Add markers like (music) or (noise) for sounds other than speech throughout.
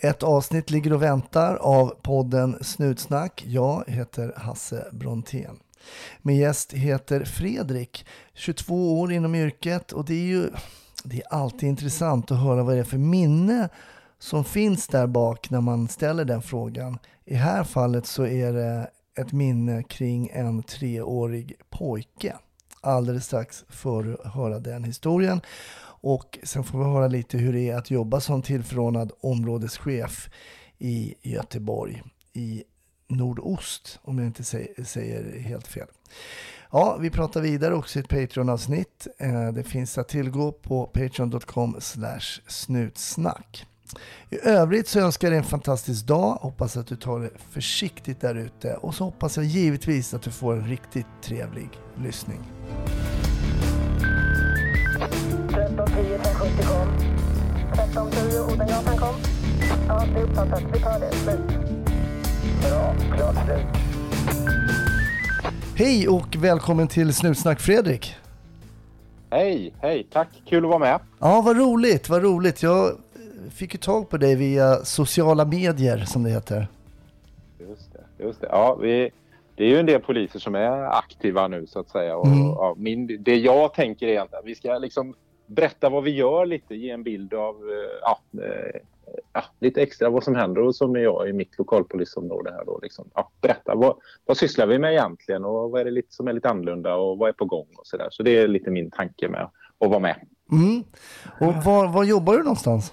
Ett avsnitt ligger och väntar av podden Snutsnack. Jag heter Hasse Brontén. Min gäst heter Fredrik, 22 år inom yrket och det är ju det är alltid intressant att höra vad det är för minne som finns där bak när man ställer den frågan. I det här fallet så är det ett minne kring en treårig pojke. Alldeles strax får du höra den historien. Och sen får vi höra lite hur det är att jobba som tillförordnad områdeschef i Göteborg, i nordost, om jag inte säger helt fel. Ja, vi pratar vidare också i ett Patreon-avsnitt. Eh, det finns att tillgå på patreon.com snutsnack. I övrigt så önskar jag dig en fantastisk dag. Hoppas att du tar det försiktigt där ute. Och så hoppas jag givetvis att du får en riktigt trevlig lyssning. 1310 1070 kom. 1310 Odengatan kom. Ja, det är uppfattat. Vi tar det. Slut. Bra. Klart slut. Hej och välkommen till Snutsnack Fredrik. Hej, hej, tack. Kul att vara med. Ja, vad roligt, vad roligt. Jag fick ju tag på dig via sociala medier som det heter. Just det, just det. Ja, vi, det är ju en del poliser som är aktiva nu så att säga. Och, Mm. ja, min, det jag tänker är att vi ska liksom berätta vad vi gör lite, ge en bild av eh, ja, eh, ja, lite extra vad som händer och som är jag i mitt lokalpolisområde här då. Liksom, ja, berätta vad, vad sysslar vi med egentligen och vad är det lite, som är lite annorlunda och vad är på gång och så där. Så det är lite min tanke med att vara med. Mm. Och var, var jobbar du någonstans?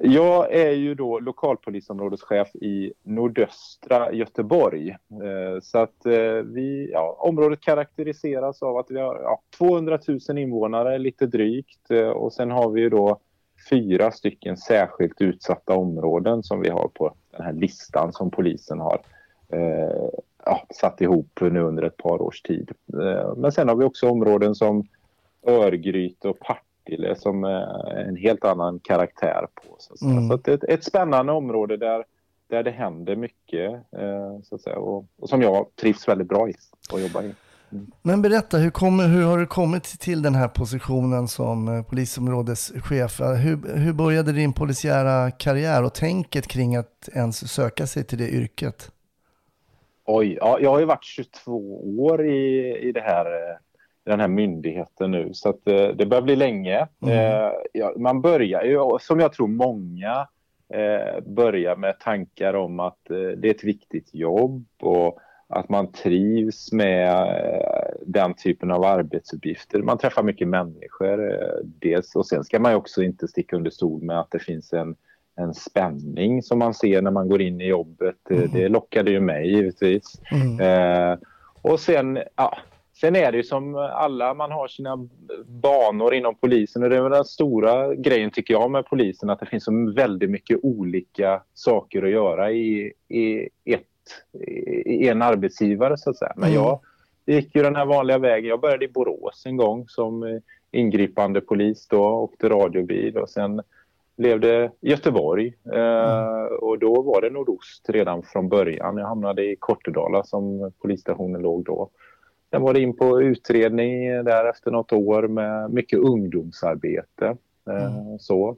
Jag är ju då lokalpolisområdeschef i nordöstra Göteborg. Eh, så att eh, vi, ja, området karaktäriseras av att vi har ja, 200 000 invånare, lite drygt. Eh, och sen har vi ju då fyra stycken särskilt utsatta områden som vi har på den här listan som polisen har eh, ja, satt ihop nu under ett par års tid. Men sen har vi också områden som Örgryte och Partille som är en helt annan karaktär på. Så. Mm. så det är ett, ett spännande område där, där det händer mycket eh, så att säga, och, och som jag trivs väldigt bra i att jobba i. Men berätta, hur, kommer, hur har du kommit till den här positionen som eh, polisområdeschef? Eh, Hur, hur började din polisiära karriär och tänket kring att ens söka sig till det yrket? Oj, ja, jag har ju varit 22 år i, i, det här, eh, den här myndigheten nu så att, eh, det börjar bli länge. Mm. Eh, ja, man börjar ju, som jag tror många eh, börjar med tankar om att eh, det är ett viktigt jobb och att man trivs med eh, den typen av arbetsuppgifter. Man träffar mycket människor eh, dels och sen ska man ju också inte sticka under stol med att det finns en en spänning som man ser när man går in i jobbet. Eh, Det lockade ju mig givetvis. Mm. Och sen, ja, sen är det ju som alla, man har sina banor inom polisen och det är väl den stora grejen tycker jag med polisen att det finns så väldigt mycket olika saker att göra i, i, ett, i en arbetsgivare så att säga. Men Mm. jag gick ju den här vanliga vägen. Jag började i Borås en gång som ingripande polis då, åkte radiobil och sen blev det Göteborg eh, och då var det nordost redan från början. Jag hamnade i Kortedala som polisstationen låg då. Sen var det in på utredning där efter något år med mycket ungdomsarbete. Eh, så.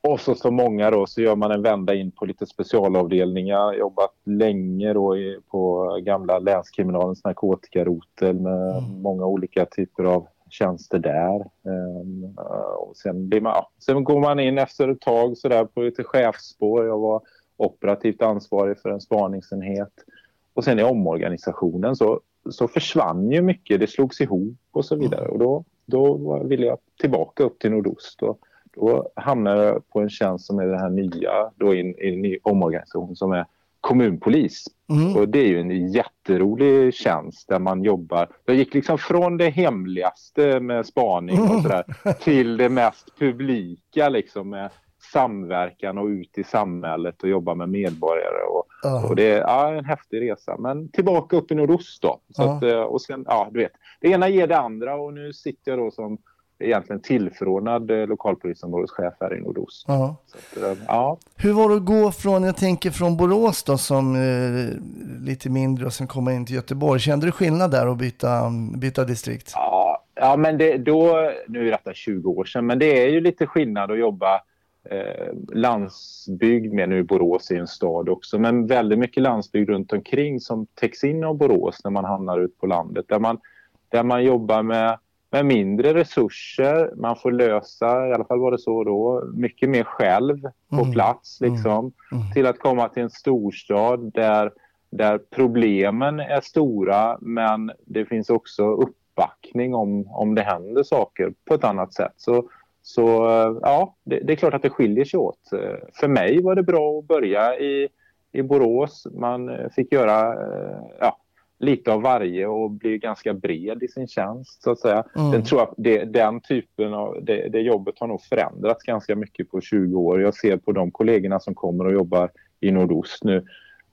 Och så som många då så gör man en vända in på lite specialavdelningar. Jobbat länge då på gamla länskriminalens narkotikarotel med många olika typer av tjänster där. Ehm, och sen, blir man, ja, sen går man in efter ett tag så där på lite chefsspår. Jag var operativt ansvarig för en spaningsenhet. Och sen i omorganisationen så, så försvann ju mycket. Det slogs ihop och så vidare. Och då, då ville jag tillbaka upp till nordost. Och då hamnade jag på en tjänst som är den här nya, då i en, i en ny omorganisation som är kommunpolis. Mm. Och det är ju en jätterolig tjänst där man jobbar. Jag gick liksom från det hemligaste med spaning och sådär till det mest publika liksom med samverkan och ut i samhället och jobba med medborgare och, Ja. Och det är ja, en häftig resa. Men tillbaka upp i nordost då. Så Ja. att, eh, och sen, ja, du vet. Det ena ger det andra och nu sitter jag då som egentligen tillförordnad eh, lokalpolisområdeschef här i nordost. Ja. Att, eh, ja. Hur var det att gå från, jag tänker från Borås då som eh, lite mindre och sen komma in till Göteborg. Kände du skillnad där att byta, byta distrikt? Ja, ja men det, då, nu är detta 20 år sedan, men det är ju lite skillnad att jobba eh, landsbygd med nu Borås är en stad också, men väldigt mycket landsbygd runt omkring som täcks in av Borås när man hamnar ut på landet. Där man, där man jobbar med, med mindre resurser, man får lösa, i alla fall var det så då, mycket mer själv på Mm. plats liksom. Mm. Till att komma till en storstad där, där problemen är stora men det finns också uppbackning om, om det händer saker på ett annat sätt. Så, så eh, ja, det, det är klart att det skiljer sig åt. Eh, För mig var det bra att börja i, i Borås. Man eh, fick göra ja, lite av varje och bli ganska bred i sin tjänst så att säga. Mm. Den, tror jag, det, den typen av det, det jobbet har nog förändrats ganska mycket på 20 år. Jag ser på de kollegorna som kommer och jobbar i nordost nu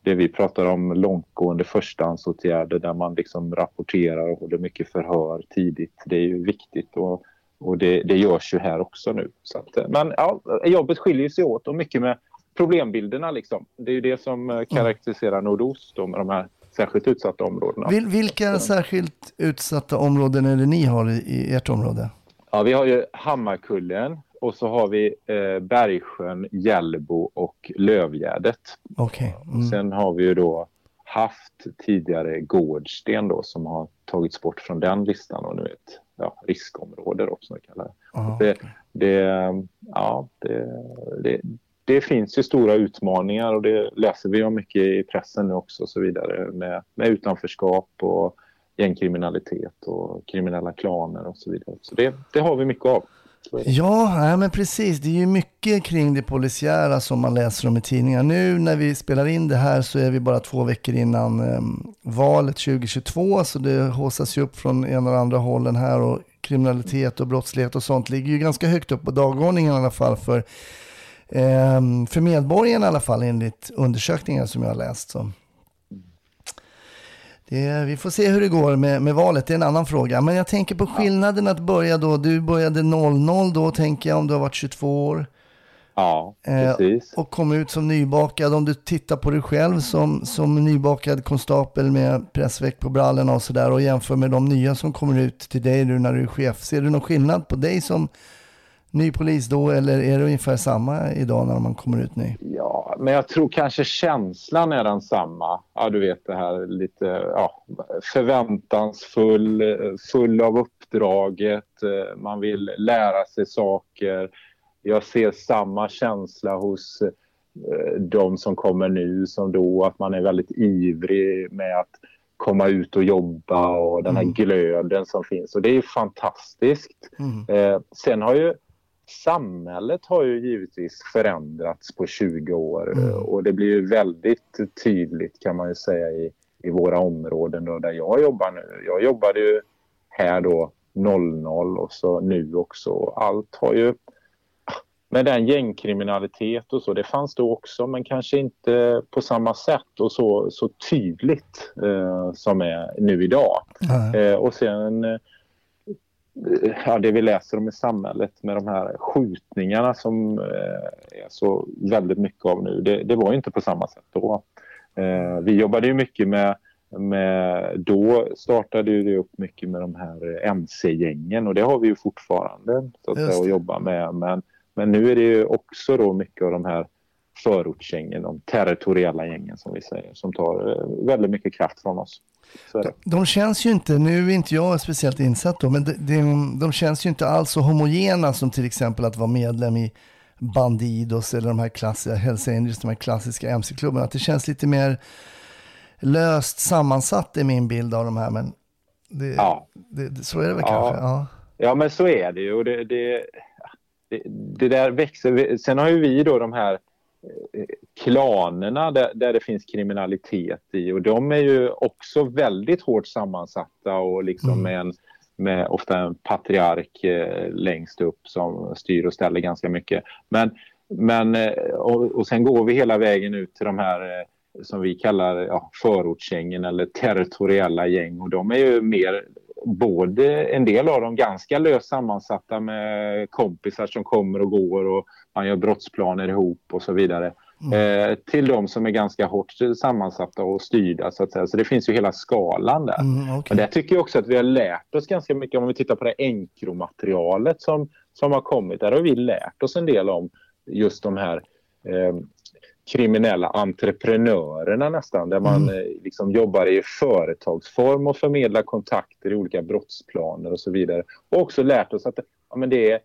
det vi pratar om långtgående förstahandsåtgärder där man liksom rapporterar och håller mycket förhör tidigt. Det är ju viktigt och, och det, det görs ju här också nu. Att, eh, men ja, jobbet skiljer sig åt och mycket med problembilderna liksom. Det är det som eh, karaktäriserar nordost då med de här särskilt utsatta områdena. Vil, vilka särskilt utsatta områden är det ni har i, i ert område? Ja, vi har ju Hammarkullen och så har vi eh, Bergsjön, Hjällbo och Lövgärdet. Okej. Mm. Sen har vi ju då haft tidigare Gårdsten då som har tagits bort från den listan och nu ett ja, riskområde då som vi kallar det. Ja. Det, det, ja, det, det, det finns ju stora utmaningar och det läser vi om mycket i pressen nu också och så vidare med, med utanförskap och gängkriminalitet och kriminella klaner och så vidare. Så det, det har vi mycket av. Ja, nej, men precis. Det är ju mycket kring det polisiära som man läser om i tidningar. Nu när vi spelar in det här så är vi bara två veckor innan eh, valet 2022. Så det haussas ju upp från ena och andra hållen här. Och kriminalitet och brottslighet och sånt ligger ju ganska högt upp på dagordningen i alla fall för, eh, för medborgarna i alla fall enligt undersökningar som jag har läst. Så. Det, vi får se hur det går med, med valet, det är en annan fråga. Men jag tänker på skillnaden att börja då. Du började 00 då, tänker jag, om du har varit 22 år. Ja, Eh, precis. Och kom ut som nybakad. Om du tittar på dig själv som, som nybakad konstapel med pressväck på brallorna och sådär och jämför med de nya som kommer ut till dig nu när du är chef. Ser du någon skillnad på dig som ny polis då eller är det ungefär samma idag när man kommer ut ny? Ja, men jag tror kanske känslan är densamma. Ja, du vet det här lite ja, förväntansfull, full av uppdraget. eh, Man vill lära sig saker. Jag ser samma känsla hos eh, de som kommer nu som då. Att man är väldigt ivrig med att komma ut och jobba och den här glöden som finns. Och det är ju fantastiskt. Mm. Eh, sen har ju samhället har ju givetvis förändrats på 20 år Mm. och det blir ju väldigt tydligt kan man ju säga i, i våra områden då, där jag jobbar nu. Jag jobbade ju här då 00 och så nu också. Allt har ju med den gängkriminalitet och så, det fanns då också men kanske inte på samma sätt och så, så tydligt eh, som är nu idag. Nej. Eh, och sen eh, ja, det vi läser om i samhället med de här skjutningarna som eh, är så väldigt mycket av nu. Det, det var ju inte på samma sätt då. Eh, vi jobbade ju mycket med, med då startade ju det upp mycket med de här MC-gängen och det har vi ju fortfarande så att säga, att jobba med. Men, men nu är det ju också då mycket av de här förortsgängen, de territoriella gängen som vi säger, som tar eh, väldigt mycket kraft från oss. Det. De känns ju inte, nu är inte jag speciellt insatt då, men de, de, de känns ju inte alls så homogena som till exempel att vara medlem i Bandidos eller de här klassiska Hells Angels, de här klassiska MC-klubbarna. Att det känns lite mer löst sammansatt i min bild av de här, men det, Ja. det, så är det väl Ja. kanske. Ja. Ja, men så är det ju. Och det, det, det, där växer. Sen har ju vi då de här klanerna där, där det finns kriminalitet i och de är ju också väldigt hårt sammansatta och liksom Mm. med, en, med ofta en patriark eh, längst upp som styr och ställer ganska mycket. Men, men eh, och, och sen går vi hela vägen ut till de här eh, som vi kallar ja, förortsgängen eller territoriella gäng och de är ju mer både en del av dem ganska löst sammansatta med kompisar som kommer och går och man gör brottsplaner ihop och så vidare. Mm. Eh, till de som är ganska hårt sammansatta och styrda så att säga. Så det finns ju hela skalan där. Mm, okay. Och där tycker jag också att vi har lärt oss ganska mycket om vi tittar på det enkromaterialet som, som har kommit. Där har vi lärt oss en del om just de här eh, kriminella entreprenörerna nästan, där man mm. Eh, liksom jobbar i företagsform och förmedlar kontakter i olika brottsplaner och så vidare. Och också lärt oss att ja, men det, är,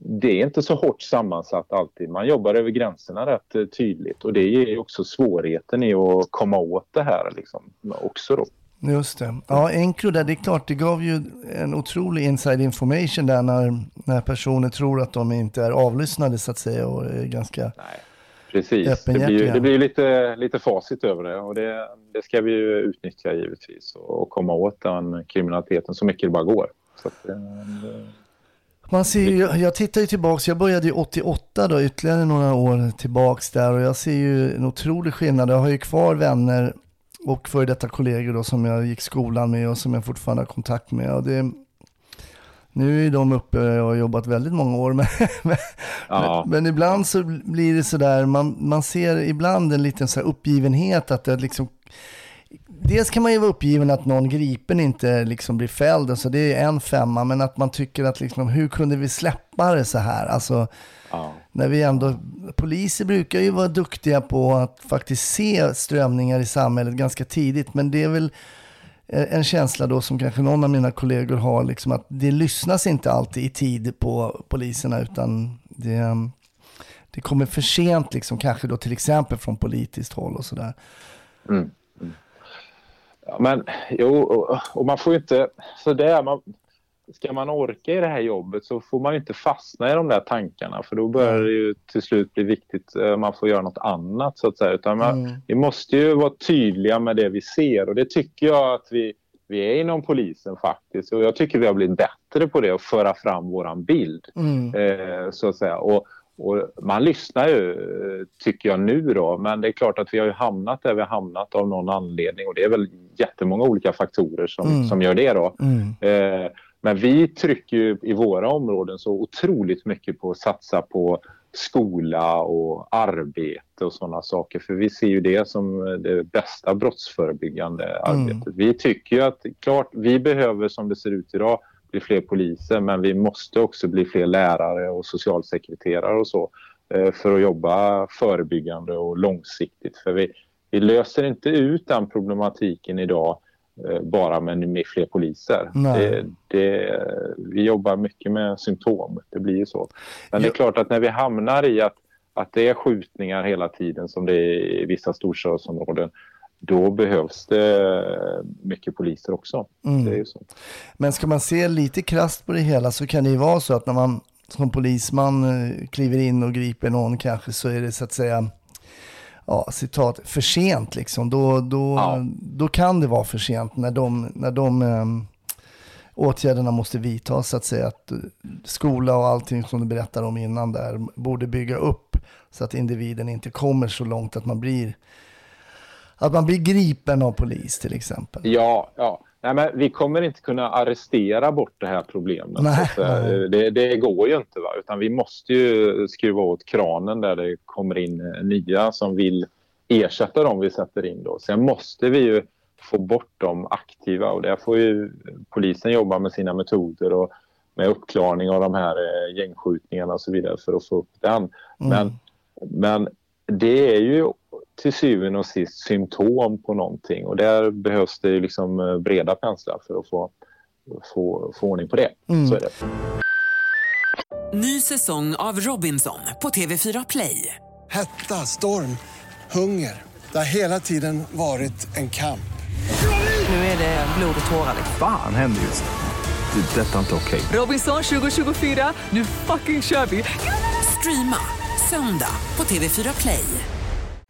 det är inte så hårt sammansatt alltid. Man jobbar över gränserna rätt eh, tydligt och det ger också svårigheten i att komma åt det här liksom, också då. Just det. Ja, Encro där, det är klart, det gav ju en otrolig inside information där när, när personer tror att de inte är avlyssnade så att säga och är ganska Nej Precis, det blir, det blir lite, lite facit över det och det, det ska vi ju utnyttja givetvis och komma åt den kriminaliteten så mycket det bara går. Så att, det, man ser ju, jag tittar ju tillbaks, jag började ju 88 då, ytterligare några år tillbaks där och jag ser ju en otrolig skillnad. Jag har ju kvar vänner och före detta kollegor då som jag gick skolan med och som jag fortfarande har kontakt med. Och det, nu är de uppe och har jobbat väldigt många år, (laughs) men, men, ja. men ibland så blir det sådär, man, man ser ibland en liten så uppgivenhet att det liksom Dels kan man ju vara uppgiven att någon gripen inte liksom blir fälld, alltså det är en femma, men att man tycker att liksom, hur kunde vi släppa det så här? Alltså, ja. när vi ändå, poliser brukar ju vara duktiga på att faktiskt se strömningar i samhället ganska tidigt, men det är väl Eh, en känsla då som kanske någon av mina kollegor har, liksom att det lyssnas inte alltid i tid på poliserna utan det, det kommer för sent, liksom, kanske då till exempel från politiskt håll och sådär. Mm. Ja, men jo, och, och man får ju inte sådär, man, ska man orka i det här jobbet så får man inte fastna i de där tankarna för då börjar det ju till slut bli viktigt, eh, man får göra något annat så att säga. Utan man, mm. Vi måste ju vara tydliga med det vi ser och det tycker jag att vi, vi är inom polisen faktiskt. Och jag tycker vi har blivit bättre på det, att föra fram våran bild. Mm. Eh, så att säga. Och, och man lyssnar ju, tycker jag nu då, men det är klart att vi har hamnat där vi har hamnat av någon anledning och det är väl jättemånga olika faktorer som, mm. som gör det då. Mm. Eh, men vi trycker ju i våra områden så otroligt mycket på att satsa på skola och arbete och sådana saker. För vi ser ju det som det bästa brottsförebyggande mm. arbetet. Mm. Vi tycker ju att klart, vi behöver som det ser ut idag bli fler poliser men vi måste också bli fler lärare och socialsekreterare och så eh, för att jobba förebyggande och långsiktigt. För vi, vi löser inte ut den problematiken idag Eh, bara med, med fler poliser. Det, det, vi jobbar mycket med symptom, det blir ju så. Men det är klart att när vi hamnar i att, att det är skjutningar hela tiden som det är i vissa storstadsområden då behövs det mycket poliser också. Mm. Det är så. Men ska man se lite krast på det hela så kan det ju vara så att när man som polisman eh, kliver in och griper någon kanske så är det så att säga ja, citat, för sent liksom. Då, då, ja. då kan det vara för sent när de, när de um, åtgärderna måste vidtas så att säga. Att eh, skola och allting som du berättade om innan där borde bygga upp så att individen inte kommer så långt att man blir att man blir gripen av polis till exempel. Ja, ja. Nej, men vi kommer inte kunna arrestera bort det här problemet. Nej, nej. Det, det, går ju inte. Va? Utan vi måste ju skruva åt kranen där det kommer in nya som vill ersätta dem vi sätter in. Då. Sen måste vi ju få bort de aktiva och där får ju polisen jobba med sina metoder och med uppklarning av de här eh, gängskjutningarna och så vidare för att få upp den. Mm. Men, men det är ju till syvende och sist symptom på någonting och där behövs det liksom eh, breda penslar för att få, få, få ordning på det. Mm. Så är det. Ny säsong av Robinson på TV4 Play. Hetta, storm, hunger. Det har hela tiden varit en kamp. Nu är det blod och tårar. Fan händer just det. det detta är inte okej. Okay. Robinson 2024, nu fucking kör vi. Streama söndag på TV4 Play.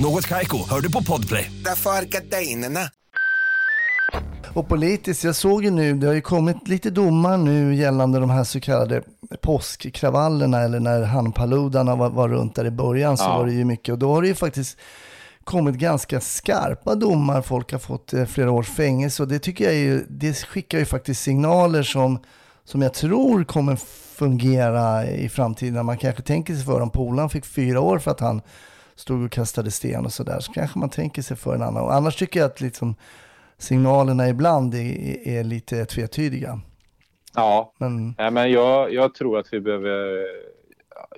Något Kaiko, hör du på Podplay. Därför är gardinerna. Och politiskt, jag såg ju nu, det har ju kommit lite domar nu gällande de här så kallade påskkravallerna eller när handpaludarna var, var runt där i början så Ja. var det ju mycket och då har det ju faktiskt kommit ganska skarpa domar. Folk har fått eh, flera års fängelse och det tycker jag är, ju- det skickar ju faktiskt signaler som, som jag tror kommer fungera i framtiden. Man kanske tänker sig för om polaren fick fyra år för att han stod och kastade sten och sådär så kanske man tänker sig för en annan. Och annars tycker jag att liksom signalerna ibland är, är lite tvetydiga. Ja, Men Nej, men jag, jag tror att vi behöver eh,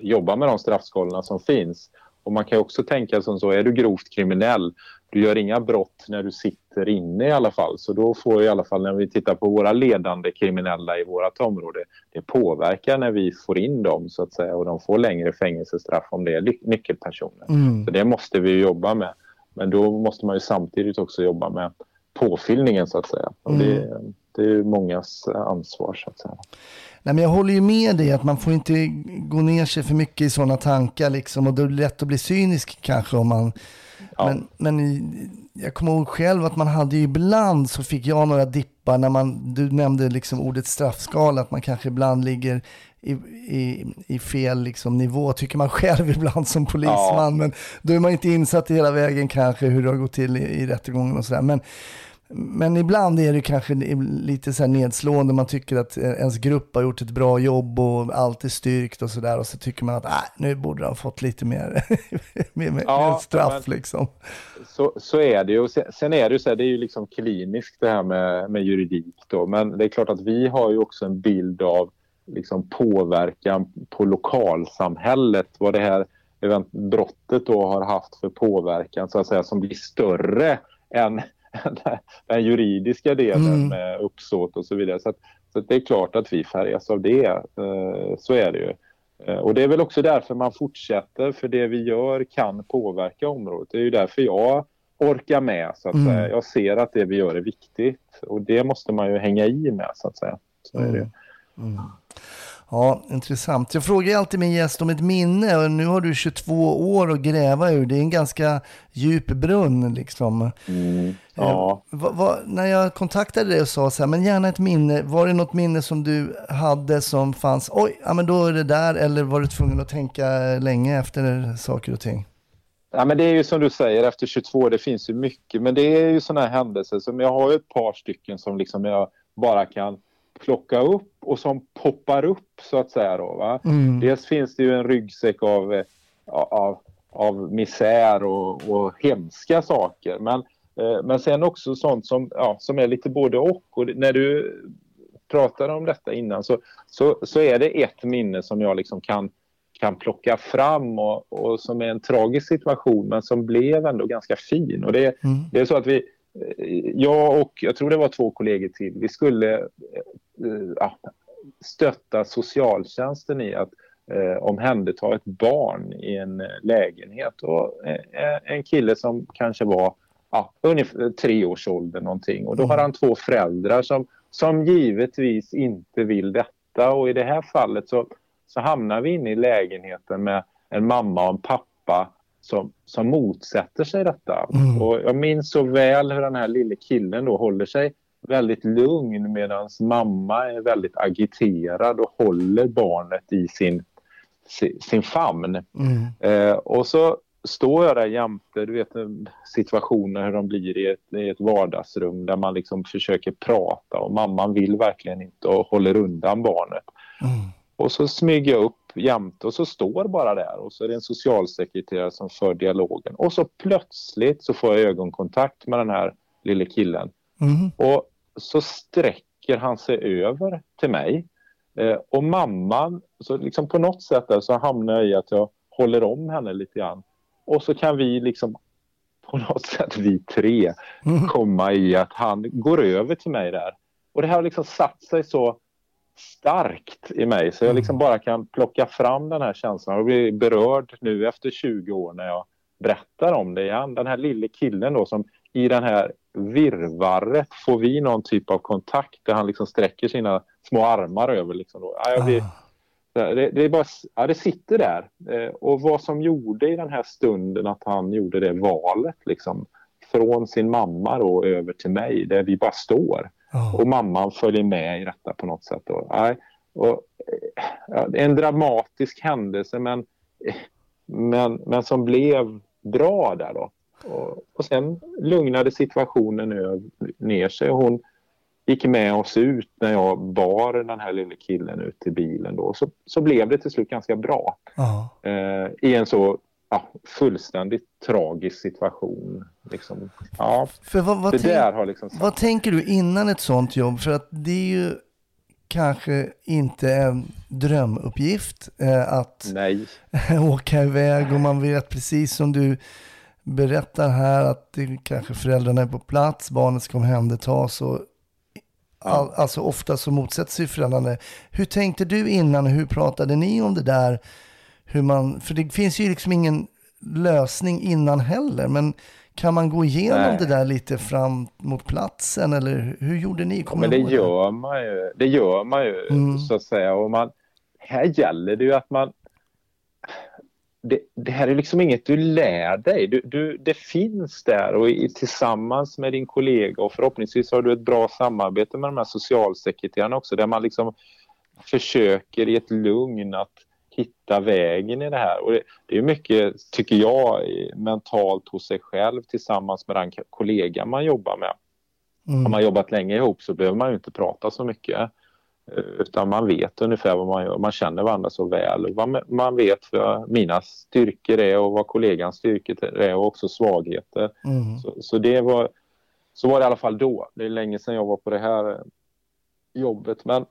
jobba med de straffskalorna som finns. Och man kan också tänka som så, är du grovt kriminell, du gör inga brott när du sitter inne i alla fall. Så då får i alla fall när vi tittar på våra ledande kriminella i vårt område, det påverkar när vi får in dem så att säga och de får längre fängelsestraff om det är nyckelpersoner. mm, Så det måste vi jobba med. Men då måste man ju samtidigt också jobba med påfyllningen så att säga. Och det, det är mångas ansvar så att säga. Nej, men jag håller ju med dig att man får inte gå ner sig för mycket i sådana tankar liksom och då är det lätt att bli cynisk kanske om man Ja. Men, men i- jag kommer ihåg själv att man hade ju ibland så fick jag några dippar när man, du nämnde liksom ordet straffskala, att man kanske ibland ligger i, i, i fel liksom nivå, tycker man själv (laughs) ibland som polisman. Ja. Men då är man inte insatt i hela vägen kanske hur det har gått till i, i rättegången och sådär. Men, men ibland är det kanske lite så här nedslående. Man tycker att ens grupp har gjort ett bra jobb och allt är styrkt och sådär. Och så tycker man att äh, nu borde de ha fått lite mer, (laughs) mer, mer Ja, straff men- liksom. Så, så är det ju. Sen, sen är det ju så här, det är ju liksom kliniskt det här med, med juridik då. Men det är klart att vi har ju också en bild av liksom påverkan på lokalsamhället. Vad det här event- brottet då har haft för påverkan så att säga som blir större än (laughs) den juridiska delen Mm. med uppsåt och så vidare. Så, att, så att det är klart att vi färgas av det. Eh, så är det ju. Eh, Och det är väl också därför man fortsätter, för det vi gör kan påverka området. Det är ju därför jag orkar med, så att Mm. säga. Jag ser att det vi gör är viktigt och det måste man ju hänga i med, så att säga. Så är det. ju. Ja, intressant. Jag frågar alltid min gäst om ett minne och nu har du 22 år att gräva ur. Det är en ganska djup brunn liksom. Mm. Ja. Eh, vad- vad- när jag kontaktade dig och sa så här, men gärna ett minne. Var det något minne som du hade som fanns, oj, ja men då är det där, eller var du tvungen att tänka länge efter saker och ting? Ja, men det är ju som du säger, efter 22, det finns ju mycket. Men det är ju sådana här händelser som jag har ju ett par stycken som liksom jag bara kan plocka upp och som poppar upp så att säga. Då, va? Mm. Dels finns det ju en ryggsäck av, eh, av, av misär och, och hemska saker. Men, eh, men sen också sånt som, ja, som är lite både och. och när du pratade om detta innan så, så, så är det ett minne som jag liksom kan, kan plocka fram och, och som är en tragisk situation men som blev ändå ganska fin. Och det, Mm. det är så att vi, jag och jag tror det var två kollegor till, vi skulle eh, ja, stötta socialtjänsten i att eh, omhänderta ett barn i en eh, lägenhet. Och, eh, en kille som kanske var ja, ungefär tre års ålder någonting. Och då har han två föräldrar som, som givetvis inte vill detta. Och i det här fallet så, så hamnar vi inne i lägenheten med en mamma och en pappa som, som motsätter sig detta. Mm. Och jag minns så väl hur den här lille killen då håller sig väldigt lugn medan mamma är väldigt agiterad och håller barnet i sin, sin, sin famn. Mm. Eh, och så står jag där jämte, du vet situationer hur de blir i ett, i ett vardagsrum där man liksom försöker prata och mamman vill verkligen inte och håller undan barnet. Mm. Och så smyger jag upp jämte och så står bara där och så är det en socialsekreterare som för dialogen. Och så plötsligt så får jag ögonkontakt med den här lille killen Mm. och så sträcker han sig över till mig. Eh, och mamman, så liksom på något sätt där så hamnar jag i att jag håller om henne lite grann. Och så kan vi liksom på något sätt, vi tre, Mm. komma i att han går över till mig där. Och det här har liksom satt sig så starkt i mig så jag liksom bara kan plocka fram den här känslan och bli berörd nu efter 20 år när jag berättar om det igen. Den här lille killen då som i den här virrvarret får vi någon typ av kontakt där han liksom sträcker sina små armar över. Liksom då. Ja, blir, det, det, är bara, ja, det sitter där. Eh, och vad som gjorde i den här stunden att han gjorde det valet liksom, från sin mamma då över till mig där vi bara står. Ja. Och mamman följer med i detta på något sätt. Då. Nej, och, eh, en dramatisk händelse men, men, men som blev bra där då. Och, och sen lugnade situationen ner sig och hon gick med oss ut när jag bar den här lille killen ut till bilen då. Så, så blev det till slut ganska bra eh, i en så ja, fullständigt tragisk situation. Liksom. Ja, För vad, vad, tänk, liksom... vad tänker du innan ett sånt jobb? För att det är ju kanske inte en drömuppgift eh, att Nej. (laughs) åka iväg och man vet precis som du berättar här att det kanske föräldrarna är på plats, barnet ska omhändertas och all, alltså ofta så motsätter sig föräldrarna. Hur tänkte du innan hur pratade ni om det där? Hur man, för det finns ju liksom ingen lösning innan heller, men kan man gå igenom Nej. det där lite fram mot platsen eller hur gjorde ni? Ja, Kommer men ni det ihåg gör man ju, det gör man ju Mm. så att säga. Och man, här gäller det ju att man... Det, det här är liksom inget du lär dig. Du, du, det finns där och i, tillsammans med din kollega och förhoppningsvis har du ett bra samarbete med de här socialsekreterarna också där man liksom försöker i ett lugn att hitta vägen i det här. Och det, det är mycket, tycker jag, mentalt hos sig själv tillsammans med den kollega man jobbar med. Mm. Har man jobbat länge ihop så behöver man ju inte prata så mycket. eh, Utan man vet ungefär vad man gör. Man känner varandra så väl. Man vet vad mina styrkor är och vad kollegans styrkor är och också svagheter. Mm. Så, så det var så var det i alla fall då. Det är länge sedan jag var på det här eh, jobbet. Men,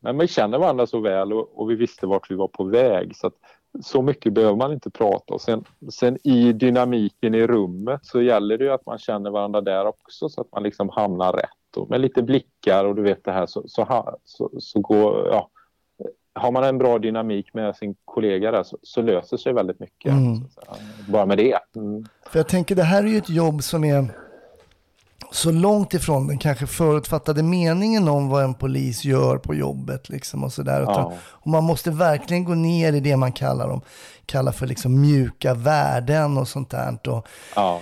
men vi känner varandra så väl och, och vi visste vart vi var på väg. Så, att, så mycket behöver man inte prata. Och sen, sen i dynamiken i rummet så gäller det ju att man känner varandra där också så att man liksom hamnar rätt. Och med lite blickar och du vet det här så, så, så, så går... Ja, har man en bra dynamik med sin kollega där så, så löser sig väldigt mycket. Mm. Bara med det. Mm. För jag tänker det här är ju ett jobb som är så långt ifrån den kanske förutfattade meningen om vad en polis gör på jobbet liksom och sådär. Utan- Ja. Och man måste verkligen gå ner i det man kallar, dem, kallar för liksom mjuka värden och sånt där. Och, Ja.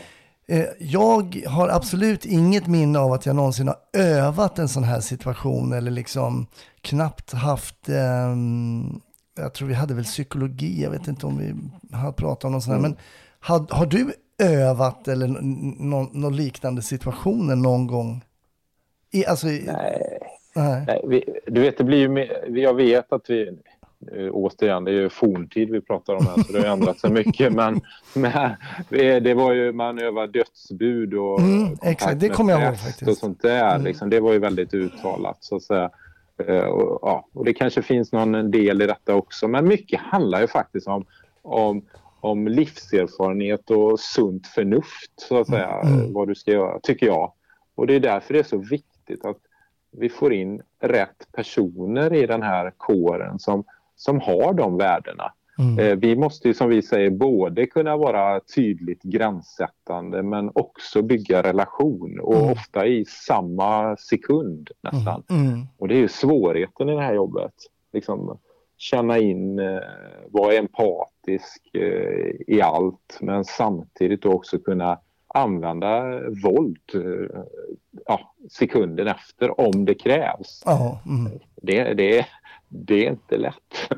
eh, jag har absolut inget minne av att jag någonsin har övat en sån här situation eller liksom knappt haft, ehm, jag tror vi hade väl psykologi, jag vet inte om vi har pratat om någon sån här, men har, har du övat eller någon, någon liknande situationer någon gång? I, alltså, i, Nej. nej. Nej, vi, du vet, det blir ju mer, jag vet att vi, återigen, det är ju forntid vi pratar om här så det har ändrat sig mycket (laughs) men, men det, var ju, man övar dödsbud och Mm, exakt, det kommer jag ihåg faktiskt. och sånt där, Mm. liksom, det var ju väldigt uttalat så att säga. Eh, Och, ja, och det kanske finns någon del i detta också men mycket handlar ju faktiskt om, om, om livserfarenhet och sunt förnuft så att säga, Mm. vad du ska göra, tycker jag. Och det är därför det är så viktigt att vi får in rätt personer i den här kåren som, som har de värdena. Mm. Eh, vi måste ju som vi säger både kunna vara tydligt gränssättande men också bygga relation och Mm. ofta i samma sekund nästan. Mm. Och det är ju svårigheten i det här jobbet. Liksom, känna in, eh, vara empatisk eh, i allt men samtidigt också kunna använda våld eh, ja, sekunden efter om det krävs. Ja, mm. Det, det, det är inte lätt.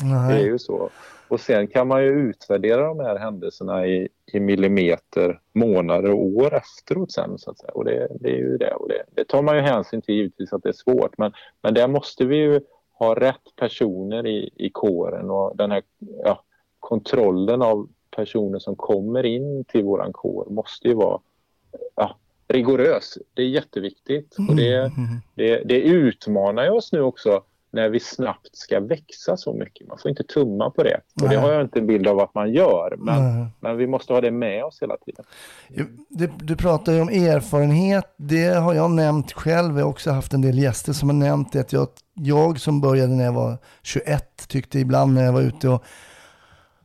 Det är Nej. ju så. Och sen kan man ju utvärdera de här händelserna i, i millimeter, månader och år efteråt sen så att säga. Och det, det är ju det. Och det. Det tar man ju hänsyn till givetvis att det är svårt. Men, men där måste vi ju ha rätt personer i, i kåren och den här ja, kontrollen av personer som kommer in till våran kår måste ju vara ja, rigorös. Det är jätteviktigt. Och det, Mm. det, det utmanar ju oss nu också när vi snabbt ska växa så mycket. Man får inte tumma på det. Och det Nej. har jag inte en bild av att man gör. Men, Nej. men vi måste ha det med oss hela tiden. Du, du pratar ju om erfarenhet. Det har jag nämnt själv. Jag har också haft en del gäster som har nämnt det. Att jag, jag som började när jag var 21 tyckte ibland när jag var ute och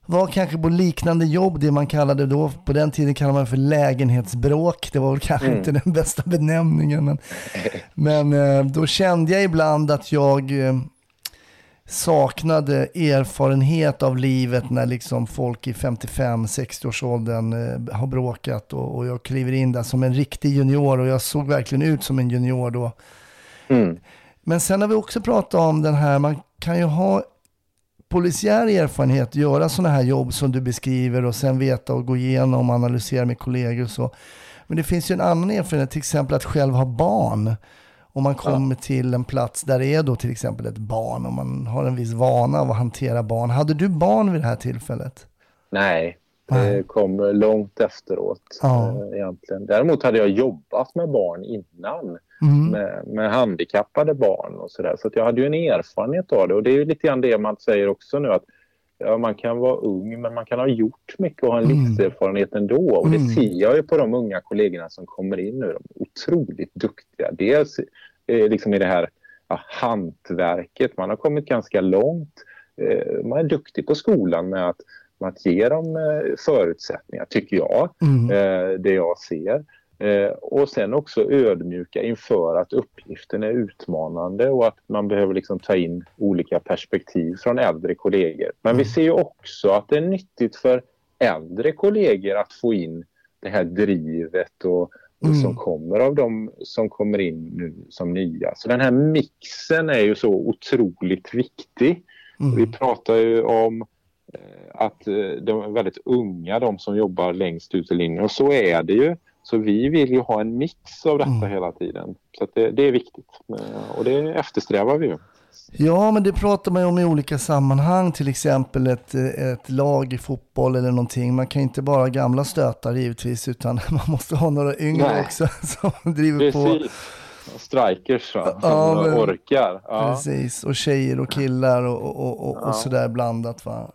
var kanske på liknande jobb, det man kallade då, på den tiden kallade man för lägenhetsbråk. Det var väl kanske Mm. inte den bästa benämningen, men, (laughs) men eh, då kände jag ibland att jag eh, saknade erfarenhet av livet när liksom folk i 55-60-årsåldern eh, har bråkat och, och jag kliver in där som en riktig junior och jag såg verkligen ut som en junior då. Mm. Men sen har vi också pratat om den här, man kan ju ha polisiär erfarenhet, göra sådana här jobb som du beskriver och sen veta och gå igenom och analysera med kollegor och så. Men det finns ju en annan erfarenhet, till exempel att själv ha barn. Om man kommer till en plats där det är då till exempel ett barn och man har en viss vana av att hantera barn. Hade du barn vid det här tillfället? Nej, Nej. det kom långt efteråt Ja. eh, egentligen. Däremot hade jag jobbat med barn innan. Mm. Med, med handikappade barn och sådär. Så att jag hade ju en erfarenhet av det. Och det är ju lite grann det man säger också nu att ja, man kan vara ung men man kan ha gjort mycket och ha en Mm. livserfarenhet ändå. Och det Mm. ser jag ju på de unga kollegorna som kommer in nu. De är otroligt duktiga. Dels eh, liksom i det här ja, hantverket. Man har kommit ganska långt. Eh, man är duktig på skolan med att, med att ge dem eh, förutsättningar, tycker jag. Mm. Eh, det jag ser. Eh, och sen också ödmjuka inför att uppgiften är utmanande och att man behöver liksom ta in olika perspektiv från äldre kollegor. Men vi ser ju också att det är nyttigt för äldre kollegor att få in det här drivet och, Mm. som kommer av de som kommer in nu som nya. Så den här mixen är ju så otroligt viktig. Mm. Vi pratar ju om att eh, de är väldigt unga, de som jobbar längst ut i linjen. Och så är det ju. Så vi vill ju ha en mix av detta Mm. hela tiden. Så det, det är viktigt. Eh, Och det eftersträvar vi ju. Ja, men det pratar man ju om i olika sammanhang, till exempel ett, ett lag i fotboll eller någonting. Man kan inte bara ha gamla stötar givetvis, utan (laughs) man måste ha några yngre Nej. också (laughs) som driver på. Precis. Strikers va? Ja, Som men- orkar. Ja. Precis, och tjejer och killar och, och, och, och, Ja. och sådär blandat va.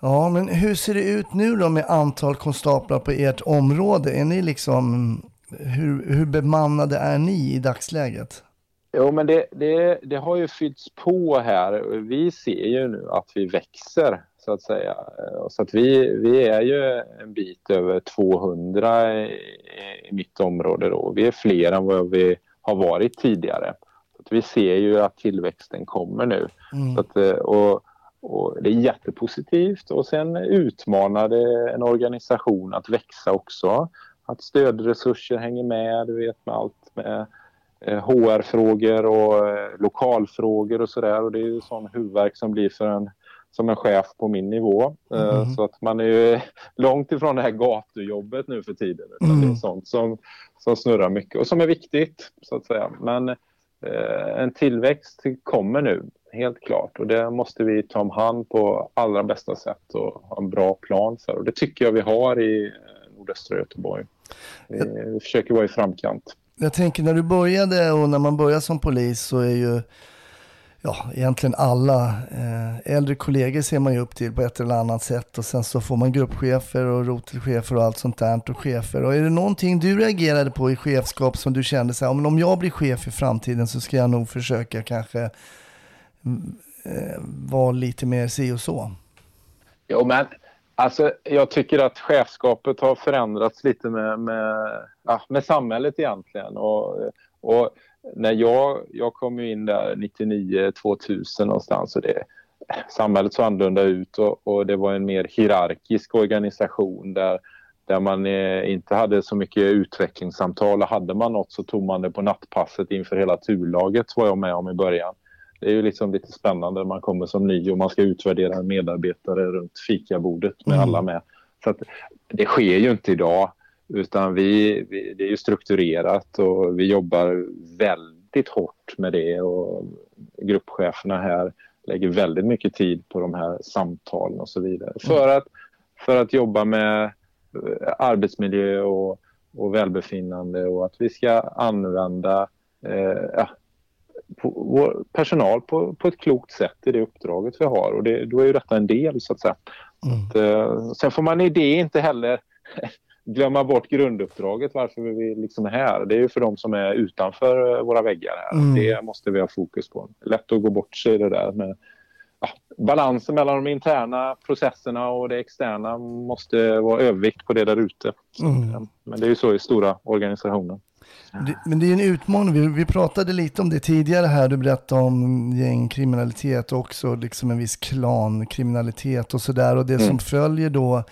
Ja, men hur ser det ut nu då med antal konstaplar på ert område? Är ni liksom, hur, hur bemannade är ni i dagsläget? Jo, men det, det, det har ju fyllts på här. Vi ser ju nu att vi växer, så att säga. Så att vi, vi är ju en bit över 200 i, i mitt område. Då. Vi är fler än vad vi har varit tidigare. Så att vi ser ju att tillväxten kommer nu. Mm. Så att, och, och det är jättepositivt. Och sen utmanar det en organisation att växa också. Att stödresurser hänger med, du vet med allt med eh, HR-frågor och eh, lokalfrågor och sådär. Och det är ju sån huvudvärk som blir för en som en chef på min nivå. Eh, Mhm. Så att man är ju (laughs) långt ifrån det här gatujobbet nu för tiden. Mm. Det är sånt som, som snurrar mycket och som är viktigt så att säga. Men eh, en tillväxt kommer nu, helt klart. Och det måste vi ta om hand på allra bästa sätt och ha en bra plan för. Och det tycker jag vi har i eh, nordöstra Göteborg. Vi, vi försöker vara i framkant. Jag tänker när du började och när man börjar som polis så är ju ja, egentligen alla eh, äldre kollegor ser man ju upp till på ett eller annat sätt och sen så får man gruppchefer och rotelchefer och allt sånt där och chefer. Och är det någonting du reagerade på i chefskap som du kände så här, "Ja, men om jag blir chef i framtiden så ska jag nog försöka kanske Eh, var eh, vara lite mer si och så? Jo, men alltså, jag tycker att chefskapet har förändrats lite med, med, ja, med samhället egentligen. Och, och när jag, jag kom ju in där 99, 2000 någonstans och det, samhället såg annorlunda ut och, och det var en mer hierarkisk organisation där, där man eh, inte hade så mycket utvecklingssamtal och hade man något så tog man det på nattpasset inför hela turlaget var jag med om i början. Det är ju liksom lite spännande när man kommer som ny och man ska utvärdera en medarbetare runt fikabordet med Mm. alla med. Så att det sker ju inte idag utan vi, vi, det är ju strukturerat och vi jobbar väldigt hårt med det och gruppcheferna här lägger väldigt mycket tid på de här samtalen och så vidare. För att, för att jobba med eh, arbetsmiljö och, och välbefinnande och att vi ska använda eh, ja, på, vår personal på, på ett klokt sätt i det uppdraget vi har och det, då är ju detta en del så att säga. Mm. Att, eh, sen får man i det inte heller (laughs) glömma bort grunduppdraget varför vi liksom är här. Det är ju för de som är utanför eh, våra väggar här. Mm. Det måste vi ha fokus på. Lätt att gå bort sig i det där med ja, balansen mellan de interna processerna och det externa måste vara övervikt på det där ute. Mm. Men det är ju så i stora organisationer. Men det är en utmaning. Vi, vi pratade lite om det tidigare här. Du berättade om gängkriminalitet och också liksom en viss klankriminalitet och sådär. Och det som följer då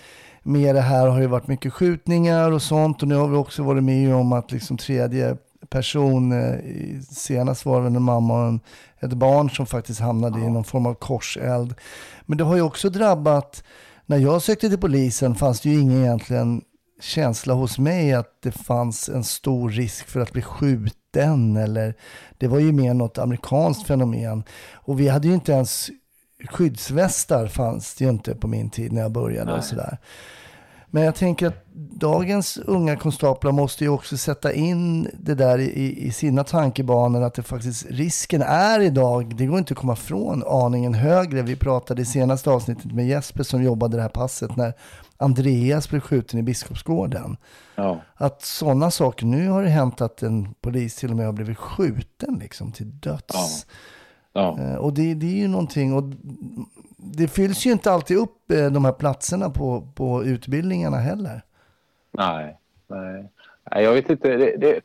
med det här har ju varit mycket skjutningar och sånt. Och nu har vi också varit med om att liksom tredje person, eh, senast var det en mamma och en, ett barn som faktiskt hamnade i någon form av korseld. Men det har ju också drabbat, när jag sökte till polisen fanns det ju ingen egentligen känsla hos mig att det fanns en stor risk för att bli skjuten eller det var ju mer något amerikanskt fenomen. Och vi hade ju inte ens skyddsvästar fanns det ju inte på min tid när jag började och sådär. Men jag tänker att dagens unga konstaplar måste ju också sätta in det där i, i sina tankebanor att det faktiskt risken är idag, det går inte att komma från aningen högre. Vi pratade i senaste avsnittet med Jesper som jobbade det här passet när Andreas blev skjuten i Biskopsgården. Ja. Att sådana saker, nu har det hänt att en polis till och med har blivit skjuten liksom till döds. Ja. Eh, Och det, det är ju någonting, och det fylls ju inte alltid upp eh, de här platserna på, på utbildningarna heller. Nej, nej. nej jag vet inte. Det, det,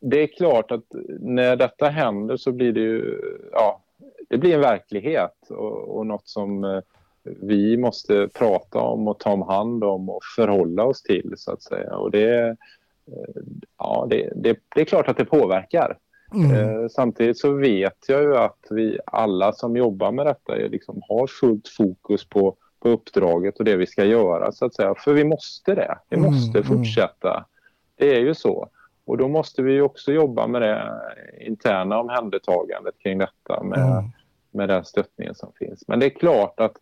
det är klart att när detta händer så blir det ju, ja, det blir en verklighet och, och något som eh, vi måste prata om och ta om hand om och förhålla oss till så att säga. Och det, eh, ja, det, det, det är klart att det påverkar. Eh, Samtidigt så vet jag ju att vi alla som jobbar med detta är liksom, har fullt fokus på, på uppdraget och det vi ska göra så att säga. För vi måste det. Vi Mm, måste mm. fortsätta. Det är ju så. Och då måste vi ju också jobba med det interna omhändertagandet kring detta med, Mm. med den stöttningen som finns. Men det är klart att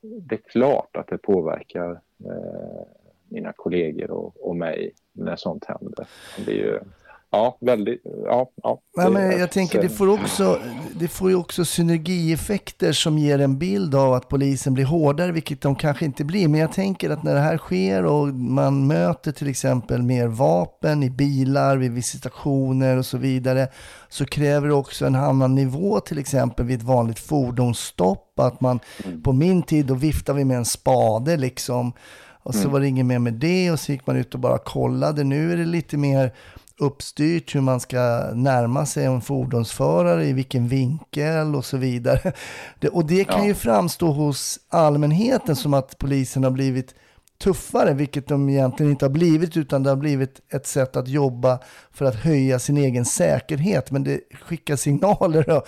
det, är klart att det påverkar eh, mina kollegor och, och mig när sånt händer. Det är ju, ja, väldigt, ja, ja. Nej, men jag tänker det får, också, det får ju också synergieffekter som ger en bild av att polisen blir hårdare, vilket de kanske inte blir. Men jag tänker att när det här sker och man möter till exempel mer vapen i bilar, vid visitationer och så vidare, så kräver det också en annan nivå till exempel vid ett vanligt fordonsstopp. Att man, på min tid då viftade vi med en spade liksom. Och så var det ingen mer med det och så gick man ut och bara kollade. Nu är det lite mer uppstyrt hur man ska närma sig en fordonsförare, i vilken vinkel och så vidare. Det, och det kan Ja. ju framstå hos allmänheten som att polisen har blivit tuffare, vilket de egentligen inte har blivit, utan det har blivit ett sätt att jobba för att höja sin egen säkerhet. Men det skickar signaler då,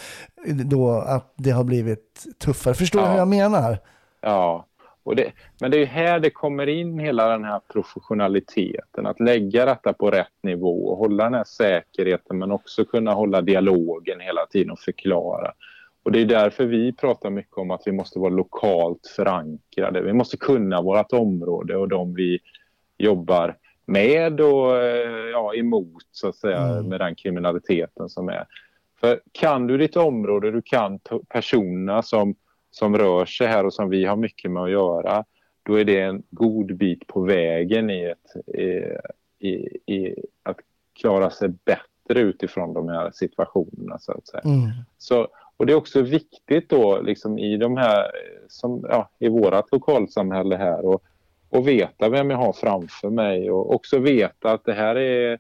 då att det har blivit tuffare. Förstår du Ja. hur jag menar? Ja, det, men det är här det kommer in hela den här professionaliteten. Att lägga detta på rätt nivå och hålla den här säkerheten men också kunna hålla dialogen hela tiden och förklara. Och det är därför vi pratar mycket om att vi måste vara lokalt förankrade. Vi måste kunna vårt område och de vi jobbar med och eh, ja, emot så att säga med den kriminaliteten som är. För kan du ditt område, du kan personerna som, som rör sig här och som vi har mycket med att göra, då är det en god bit på vägen i, ett, i, i, att klara sig bättre utifrån de här situationerna så att säga. Mm. Så, och det är också viktigt då liksom i de här, som, ja, i vårat lokalsamhälle här och, och veta vem jag har framför mig och också veta att det här är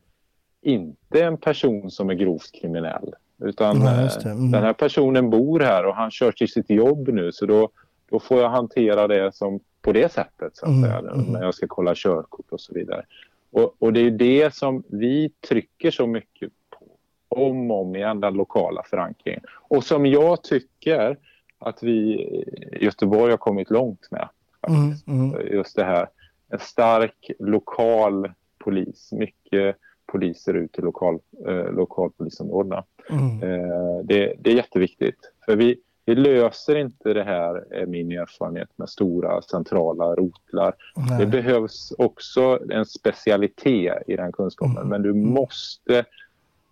inte en person som är grovt kriminell. Utan Ja, Mm. den här personen bor här och han kör till sitt jobb nu så då, då får jag hantera det som på det sättet så att Mm, säga, mm. när jag ska kolla körkort och så vidare. Och, och det är det som vi trycker så mycket på om och om igen, den lokala förankringen. Och som jag tycker att vi i Göteborg har kommit långt med. Mm, mm. Just det här, en stark lokal polis, mycket poliser ut i lokal, eh, lokalpolisområdena. Mm. Eh, det, det är jätteviktigt. För vi, vi löser inte det här, är min erfarenhet, med stora centrala rotlar. Nej. Det behövs också en specialitet i den kunskapen. Mm. Men du måste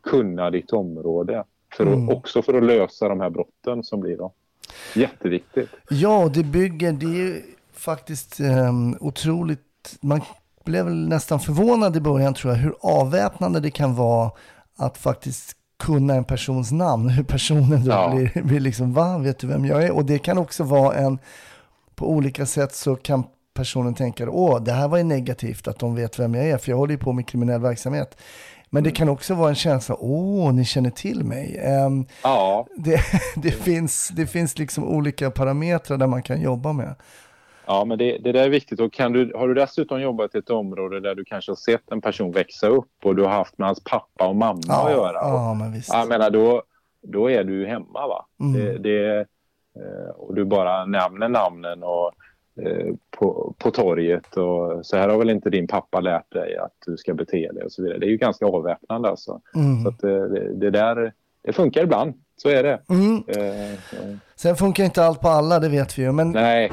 kunna ditt område. För att, Mm. Också för att lösa de här brotten som blir då. Jätteviktigt. Ja, det bygger, det är ju faktiskt um, otroligt, man blev nästan förvånad i början tror jag, hur avväpnande det kan vara att faktiskt kunna en persons namn, hur personen då Ja. blir, blir liksom, va, vet du vem jag är? Och det kan också vara en, på olika sätt så kan personen tänka, åh, det här var ju negativt att de vet vem jag är, för jag håller ju på med kriminell verksamhet. Men det kan också vara en känsla, åh, ni känner till mig. Ehm, Ja, det, (laughs) det, finns, det finns liksom olika parametrar där man kan jobba med. Ja men det, det där är viktigt. Och kan du, har du dessutom jobbat i ett område där du kanske har sett en person växa upp och du har haft med hans pappa och mamma Ja, att göra. och, ja men visst. Jag menar, då, då är du hemma va? Mm. Det, det, eh, och du bara nämner namnen och, eh, på, på torget och så här har väl inte din pappa lärt dig att du ska bete dig och så vidare. Det är ju ganska avväpnande alltså. Mm. Så att eh, det, det där, det funkar ibland. Så är det. Mm. Eh, Sen funkar inte allt på alla, det vet vi ju. Men nej,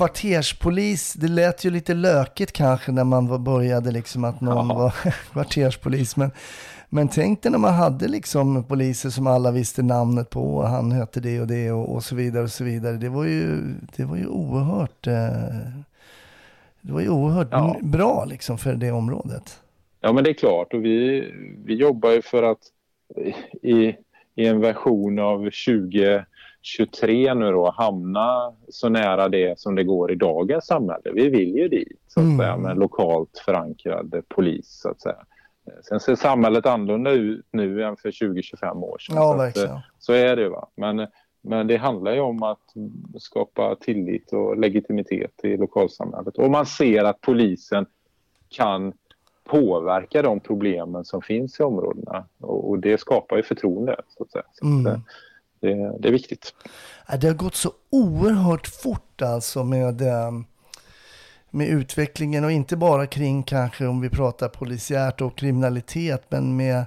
Kvarterspolis, det lät ju lite lökigt kanske när man var- började liksom att någon var (laughs) kvarterspolis. Men, men tänk dig när man hade liksom poliser som alla visste namnet på och han hette det och det och, och så vidare och så vidare. Det var ju, det var ju oerhört, eh, det var ju oerhört Ja. bra liksom för det området. Ja, men det är klart. Och vi, vi jobbar ju för att i, i en version av 2023 nu då hamna så nära det som det går i dagens samhälle. Vi vill ju dit, så att Mm. säga, med lokalt förankrad polis, så att säga. Sen ser samhället annorlunda ut nu än för 20-25 år sedan. Ja, så, att, verkligen. eh, så är det. Va? Men, men det handlar ju om att skapa tillit och legitimitet i lokalsamhället. Och man ser att polisen kan påverka de problemen som finns i områdena. Och, och det skapar ju förtroende. Så att säga. Så att, Mm det, det är viktigt. Äh, det har gått så oerhört fort alltså med, ehm, med utvecklingen och inte bara kring kanske om vi pratar polisiärt och kriminalitet men med,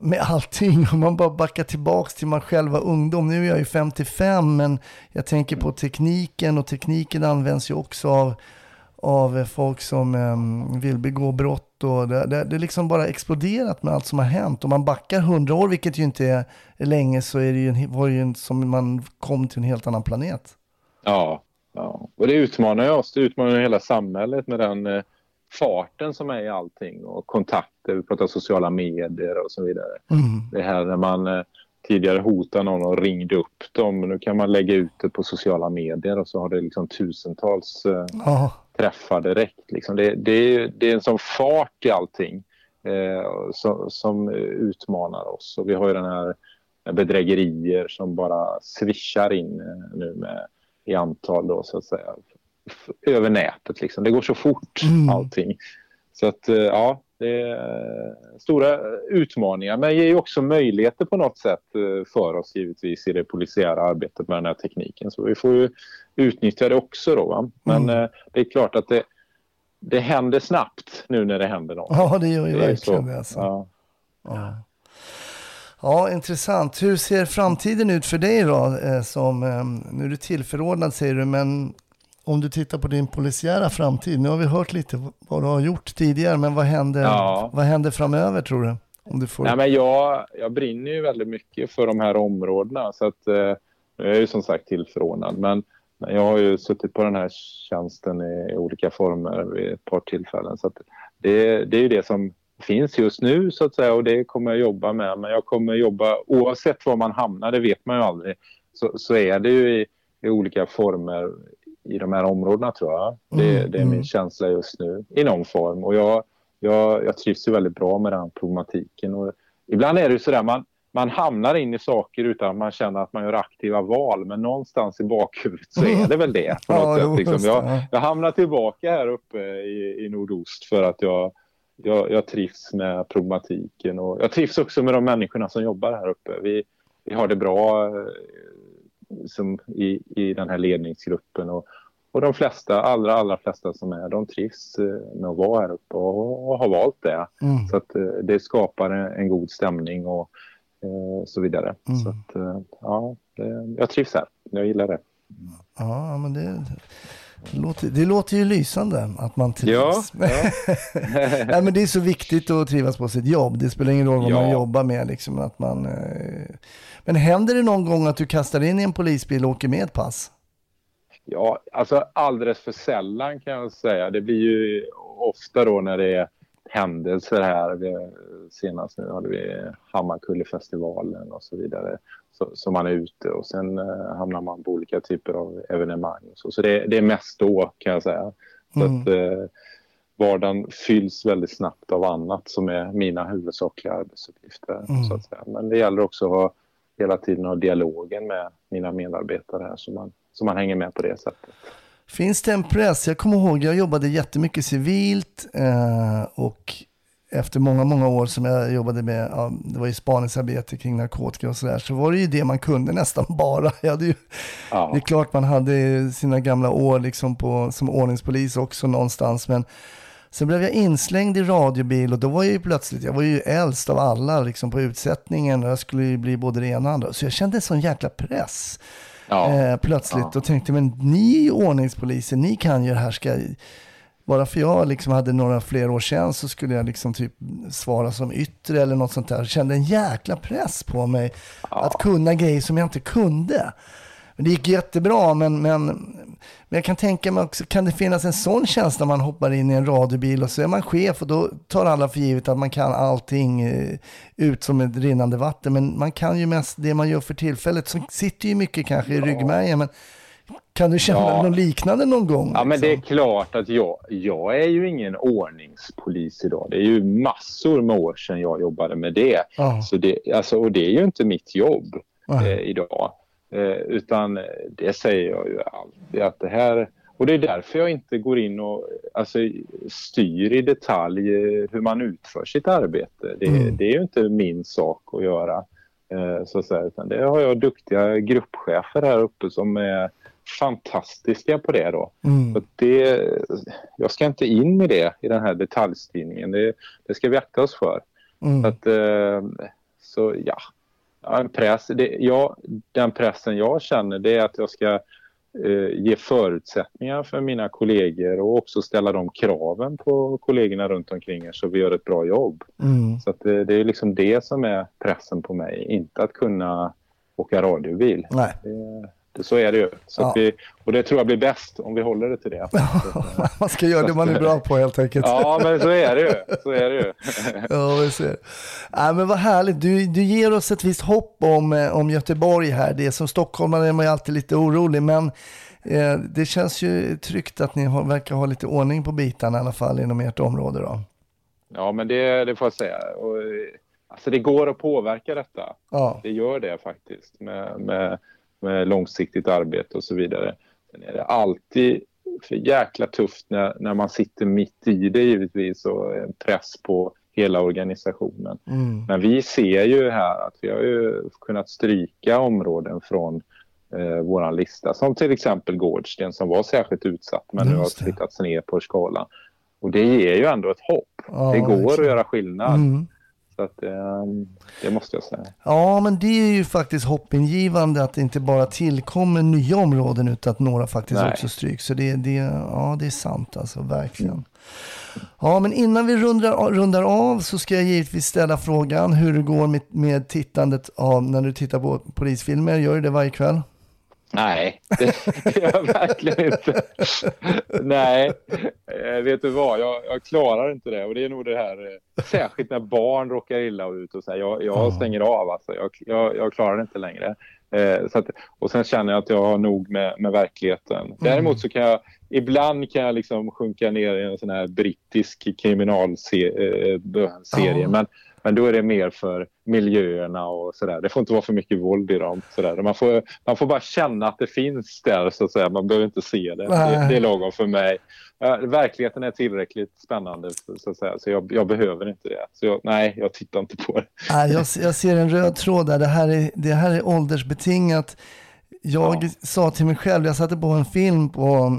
med allting. (laughs) Om man bara backar tillbaks till man själv var ungdom. Nu är jag ju 55 men jag tänker på tekniken och tekniken används ju också av, av folk som eh, vill begå brott och det, det, det liksom bara exploderat med allt som har hänt. Om man backar 100 år, vilket ju inte är, är länge, så är det ju, en, var det ju en, som man kom till en helt annan planet. Ja, ja. och det utmanar ju oss. Det utmanar hela samhället med den eh, farten som är i allting och kontakter. Vi pratar sociala medier och så vidare. Mm. Det här när man eh, tidigare hotade någon och ringde upp dem. Nu kan man lägga ut det på sociala medier och så har det liksom tusentals eh, Ja, träffar direkt. Liksom. Det, det, är, det är en sån fart i allting eh, som, som utmanar oss. Och vi har ju den här bedrägerier som bara swishar in eh, nu med, i antal då, så att säga, över nätet. Liksom. Det går så fort Mm. allting. Så att eh, ja, det är stora utmaningar men ger ju också möjligheter på något sätt eh, för oss givetvis i det polisiära arbetet med den här tekniken. Så vi får ju utnyttja det också då. Va? Men Mm. eh, det är klart att det, det händer snabbt nu när det händer något. ja det gör ju Det verkligen det. Alltså. Ja. Ja. ja, intressant. Hur ser framtiden ut för dig då? Eh, som, eh, nu är du tillförordnad säger du, men om du tittar på din polisiära framtid. Nu har vi hört lite vad du har gjort tidigare, men vad händer, Ja. vad händer framöver tror du? Om du får... Nej, men jag, jag brinner ju väldigt mycket för de här områdena. Så att, jag är ju som sagt tillförordnad. Men jag har ju suttit på den här tjänsten i, olika former vid ett par tillfällen. Så det, det är ju det som finns just nu så att säga och det kommer jag jobba med. Men jag kommer jobba oavsett var man hamnar, det vet man ju aldrig. Så, så är det ju i, i olika former i de här områdena tror jag. Det, Mm, det är min mm. känsla just nu i någon form. Och jag, jag, jag trivs ju väldigt bra med den problematiken. Och ibland är det ju sådär, man, man hamnar in i saker utan att man känner att man gör aktiva val. Men någonstans i bakhuvudet så är det väl det. På något Ja, sätt, liksom. jag, ja. jag hamnar tillbaka här uppe i, i nordost för att jag, jag, jag trivs med problematiken. Och jag trivs också med de människorna som jobbar här uppe. Vi, vi har det bra eh, som i, i den här ledningsgruppen. Och, och de flesta, allra, allra flesta som är, de trivs eh, med att vara här uppe och, och har valt det. Mm. Så att eh, det skapar en, en god stämning och så vidare. Mm. Så att, eh, ja, jag trivs här. Jag gillar det. Ja, men det, det, låter, det låter ju lysande att man trivs. (laughs) Ja, Nej, men det är så viktigt att trivas på sitt jobb. Det spelar ingen roll vad Ja. man jobbar med. Liksom, att man, eh... Men händer det någon gång att du kastar in i en polisbil och åker med ett pass? Ja, alltså alldeles för sällan kan jag säga. Det blir ju ofta då när det är händelser här. Vi, senast nu hade vi Hammarkullefestivalen och så vidare. Så, så man är ute och sen eh, hamnar man på olika typer av evenemang. Så så det, det är mest då kan jag säga. Så Mm. att, eh, vardagen fylls väldigt snabbt av annat som är mina huvudsakliga arbetsuppgifter. Mm. Så att säga. Men det gäller också att ha, hela tiden ha dialogen med mina medarbetare här så man, så man hänger med på det sättet. Finns det en press? Jag kommer ihåg, jag jobbade jättemycket civilt eh, och efter många, många år som jag jobbade med, ja, det var ju spaningsarbete kring narkotika och sådär, så var det ju det man kunde nästan (laughs) bara. Jag ju, Ja. Det är klart man hade sina gamla år liksom på, som ordningspolis också någonstans, men sen blev jag inslängd i radiobil och då var jag ju plötsligt, jag var ju äldst av alla liksom på utsättningen och jag skulle ju bli både det ena och andra. Så jag kände en sån jäkla press Ja. eh, plötsligt och tänkte, men ni är ordningspoliser, ni kan ju det här, ska. Bara för jag liksom hade några fler år sedan så skulle jag liksom typ svara som yttre eller något sånt där. Jag kände en jäkla press på mig att kunna grejer som jag inte kunde. Det gick jättebra, men, men, men jag kan tänka mig också, kan det finnas en sån känsla när man hoppar in i en radiobil och så är man chef och då tar alla för givet att man kan allting eh, ut som ett rinnande vatten. Men man kan ju mest det man gör för tillfället, som sitter ju mycket kanske i ryggmärgen. Men kan du känna Ja. något liknande någon gång? Ja, men det är liksom? klart att jag, jag är ju ingen ordningspolis idag. Det är ju massor med år sedan jag jobbade med det. Ja. Så det alltså, och det är ju inte mitt jobb eh, idag. Eh, utan det säger jag ju alltid att det här... Och det är därför jag inte går in och alltså, styr i detalj eh, hur man utför sitt arbete. Det, Mm. det är ju inte min sak att göra. Eh, så att säga, utan det har jag duktiga gruppchefer här uppe som är fantastiska på det. Då. Mm. Så det, jag ska inte in i det, i den här detaljstyrningen. Det, det ska vi akta oss för. Mm. Så, att, eh, så ja en press, det, ja, den pressen jag känner det är att jag ska eh, ge förutsättningar för mina kollegor och också ställa de kraven på kollegorna runt omkring er så vi gör ett bra jobb. Mm. Så det, det är liksom det som är pressen på mig, inte att kunna åka radiobil. Nej. Det, så är det ju. Så Ja. vi, och det tror jag blir bäst om vi håller det till det. (laughs) man ska göra det man är bra på helt enkelt. Ja, men så är det ju. Så är det ju. (laughs) Ja, vi ser. Nej, men vad härligt. Du, du ger oss ett visst hopp om, eh, om Göteborg här. Det är som stockholmare är man ju alltid lite orolig, men eh, det känns ju tryggt att ni har, verkar ha lite ordning på bitarna i alla fall inom ert område då. Ja, men det, det får jag säga. Och, eh, alltså det går att påverka detta. Ja. Det gör det faktiskt med, med, med långsiktigt arbete och så vidare. Sen är det alltid för jäkla tufft när, när man sitter mitt i det givetvis och en press på hela organisationen. Mm. Men vi ser ju här att vi har ju kunnat stryka områden från eh, vår lista. Som till exempel Gårdsten som var särskilt utsatt men nu har flyttats ner på skalan. Och det ger ju ändå ett hopp. Ja, det går verkligen. att göra skillnad. Mm. Så att, eh, det måste jag säga. Ja, men det är ju faktiskt hoppingivande att det inte bara tillkommer nya områden utan att några faktiskt Nej. också stryks. Så det, det, ja, det är sant alltså, verkligen. Ja, men innan vi rundar, rundar av så ska jag givetvis ställa frågan hur det går med, med tittandet av, när du tittar på polisfilmer. Gör du det varje kväll? Nej, det (laughs) gör jag verkligen inte. Nej, eh, vet du vad? Jag, jag klarar inte det. Och det är nog det här, eh, särskilt när barn råkar illa ut och så här, jag, jag stänger av alltså. Jag, jag, jag klarar det inte längre. Eh, så att, och sen känner jag att jag har nog med, med verkligheten. Däremot så kan jag, ibland kan jag liksom sjunka ner i en sån här brittisk kriminalserie. Eh. Men, Men då är det mer för miljöerna och sådär. Det får inte vara för mycket våld i dem. Sådär. Man, får, man får bara känna att det finns där så att säga. Man behöver inte se det. Det, det är lagom för mig. Ja, verkligheten är tillräckligt spännande så att säga. Så jag, jag behöver inte det. Så jag, nej, jag tittar inte på det. Nej, jag, jag ser en röd (laughs) tråd där. Det här är, det här är åldersbetingat. Jag sa till mig själv, jag satte på en film på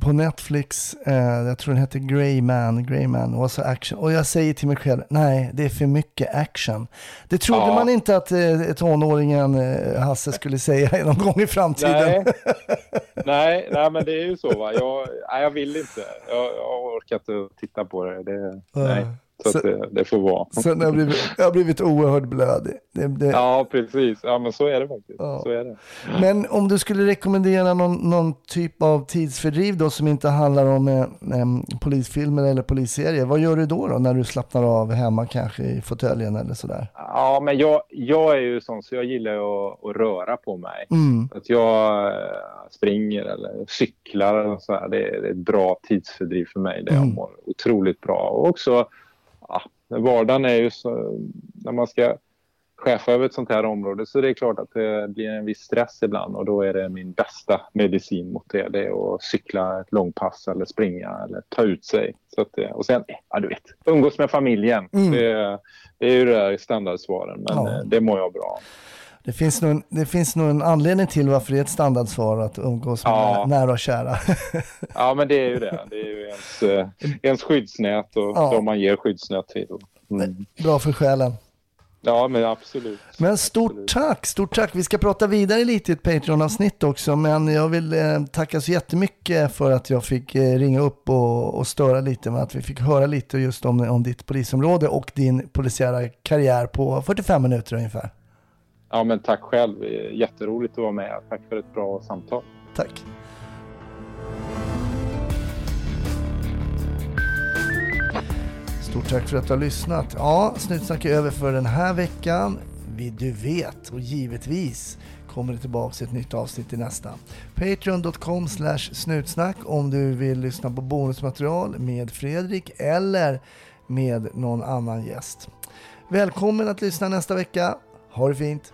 på Netflix, eh, jag tror den heter Grey Man, Grey Man och så action. Och jag säger till mig själv, nej det är för mycket action. Det trodde Ja. man inte att eh, tonåringen eh, Hasse skulle säga (laughs) någon gång i framtiden. Nej. (laughs) nej, nej, men det är ju så. Va? Jag, nej, jag vill inte. Jag, jag orkar inte titta på det. det nej. Så, att det, det får vara. Sen har jag blivit, jag har blivit oerhört blödig. Det, det, Ja, precis. Ja, men så är det faktiskt. Så är det. Men om du skulle rekommendera någon, någon typ av tidsfördriv då som inte handlar om eh, em, polisfilmer eller polisserier, vad gör du då, då när du slappnar av hemma kanske i fåtöljen eller sådär? Ja, men jag, jag är ju sån så jag gillar att, att röra på mig. Mm. Att jag eh, springer eller cyklar eller så här. Det, är, det är ett bra tidsfördriv för mig. Det jag Mm. mår otroligt bra. Och också, ja, vardagen är ju så, när man ska chefa över ett sånt här område så det är klart att det blir en viss stress ibland och då är det min bästa medicin mot det. Det är att cykla ett långpass eller springa eller ta ut sig. Så att och sen, ja du vet, umgås med familjen. Mm. Det, det är ju det där standardsvaren men Ja. det mår jag bra. Det finns, nog det finns nog en anledning till varför det är ett standardsvar att umgås med Ja. nära och kära. (laughs) Ja, men det är ju det. Det är ju ens, eh, ens skyddsnät och Ja. som man ger skyddsnät till. Mm. Bra för själen. Ja, men absolut. Men stort tack, stort tack. Vi ska prata vidare lite i ett Patreon-avsnitt också, men jag vill eh, tacka så jättemycket för att jag fick eh, ringa upp och, och störa lite med att vi fick höra lite just om, om ditt polisområde och din polisiära karriär på 45 minuter ungefär. Ja, men tack själv. Jätteroligt att vara med. Tack för ett bra samtal. Tack. Stort tack för att du har lyssnat. Ja, Snutsnack är över för den här veckan. Du vet, och givetvis kommer det tillbaka ett nytt avsnitt i nästa. Patreon.com slash snutsnack om du vill lyssna på bonusmaterial med Fredrik eller med någon annan gäst. Välkommen att lyssna nästa vecka. Ha det fint.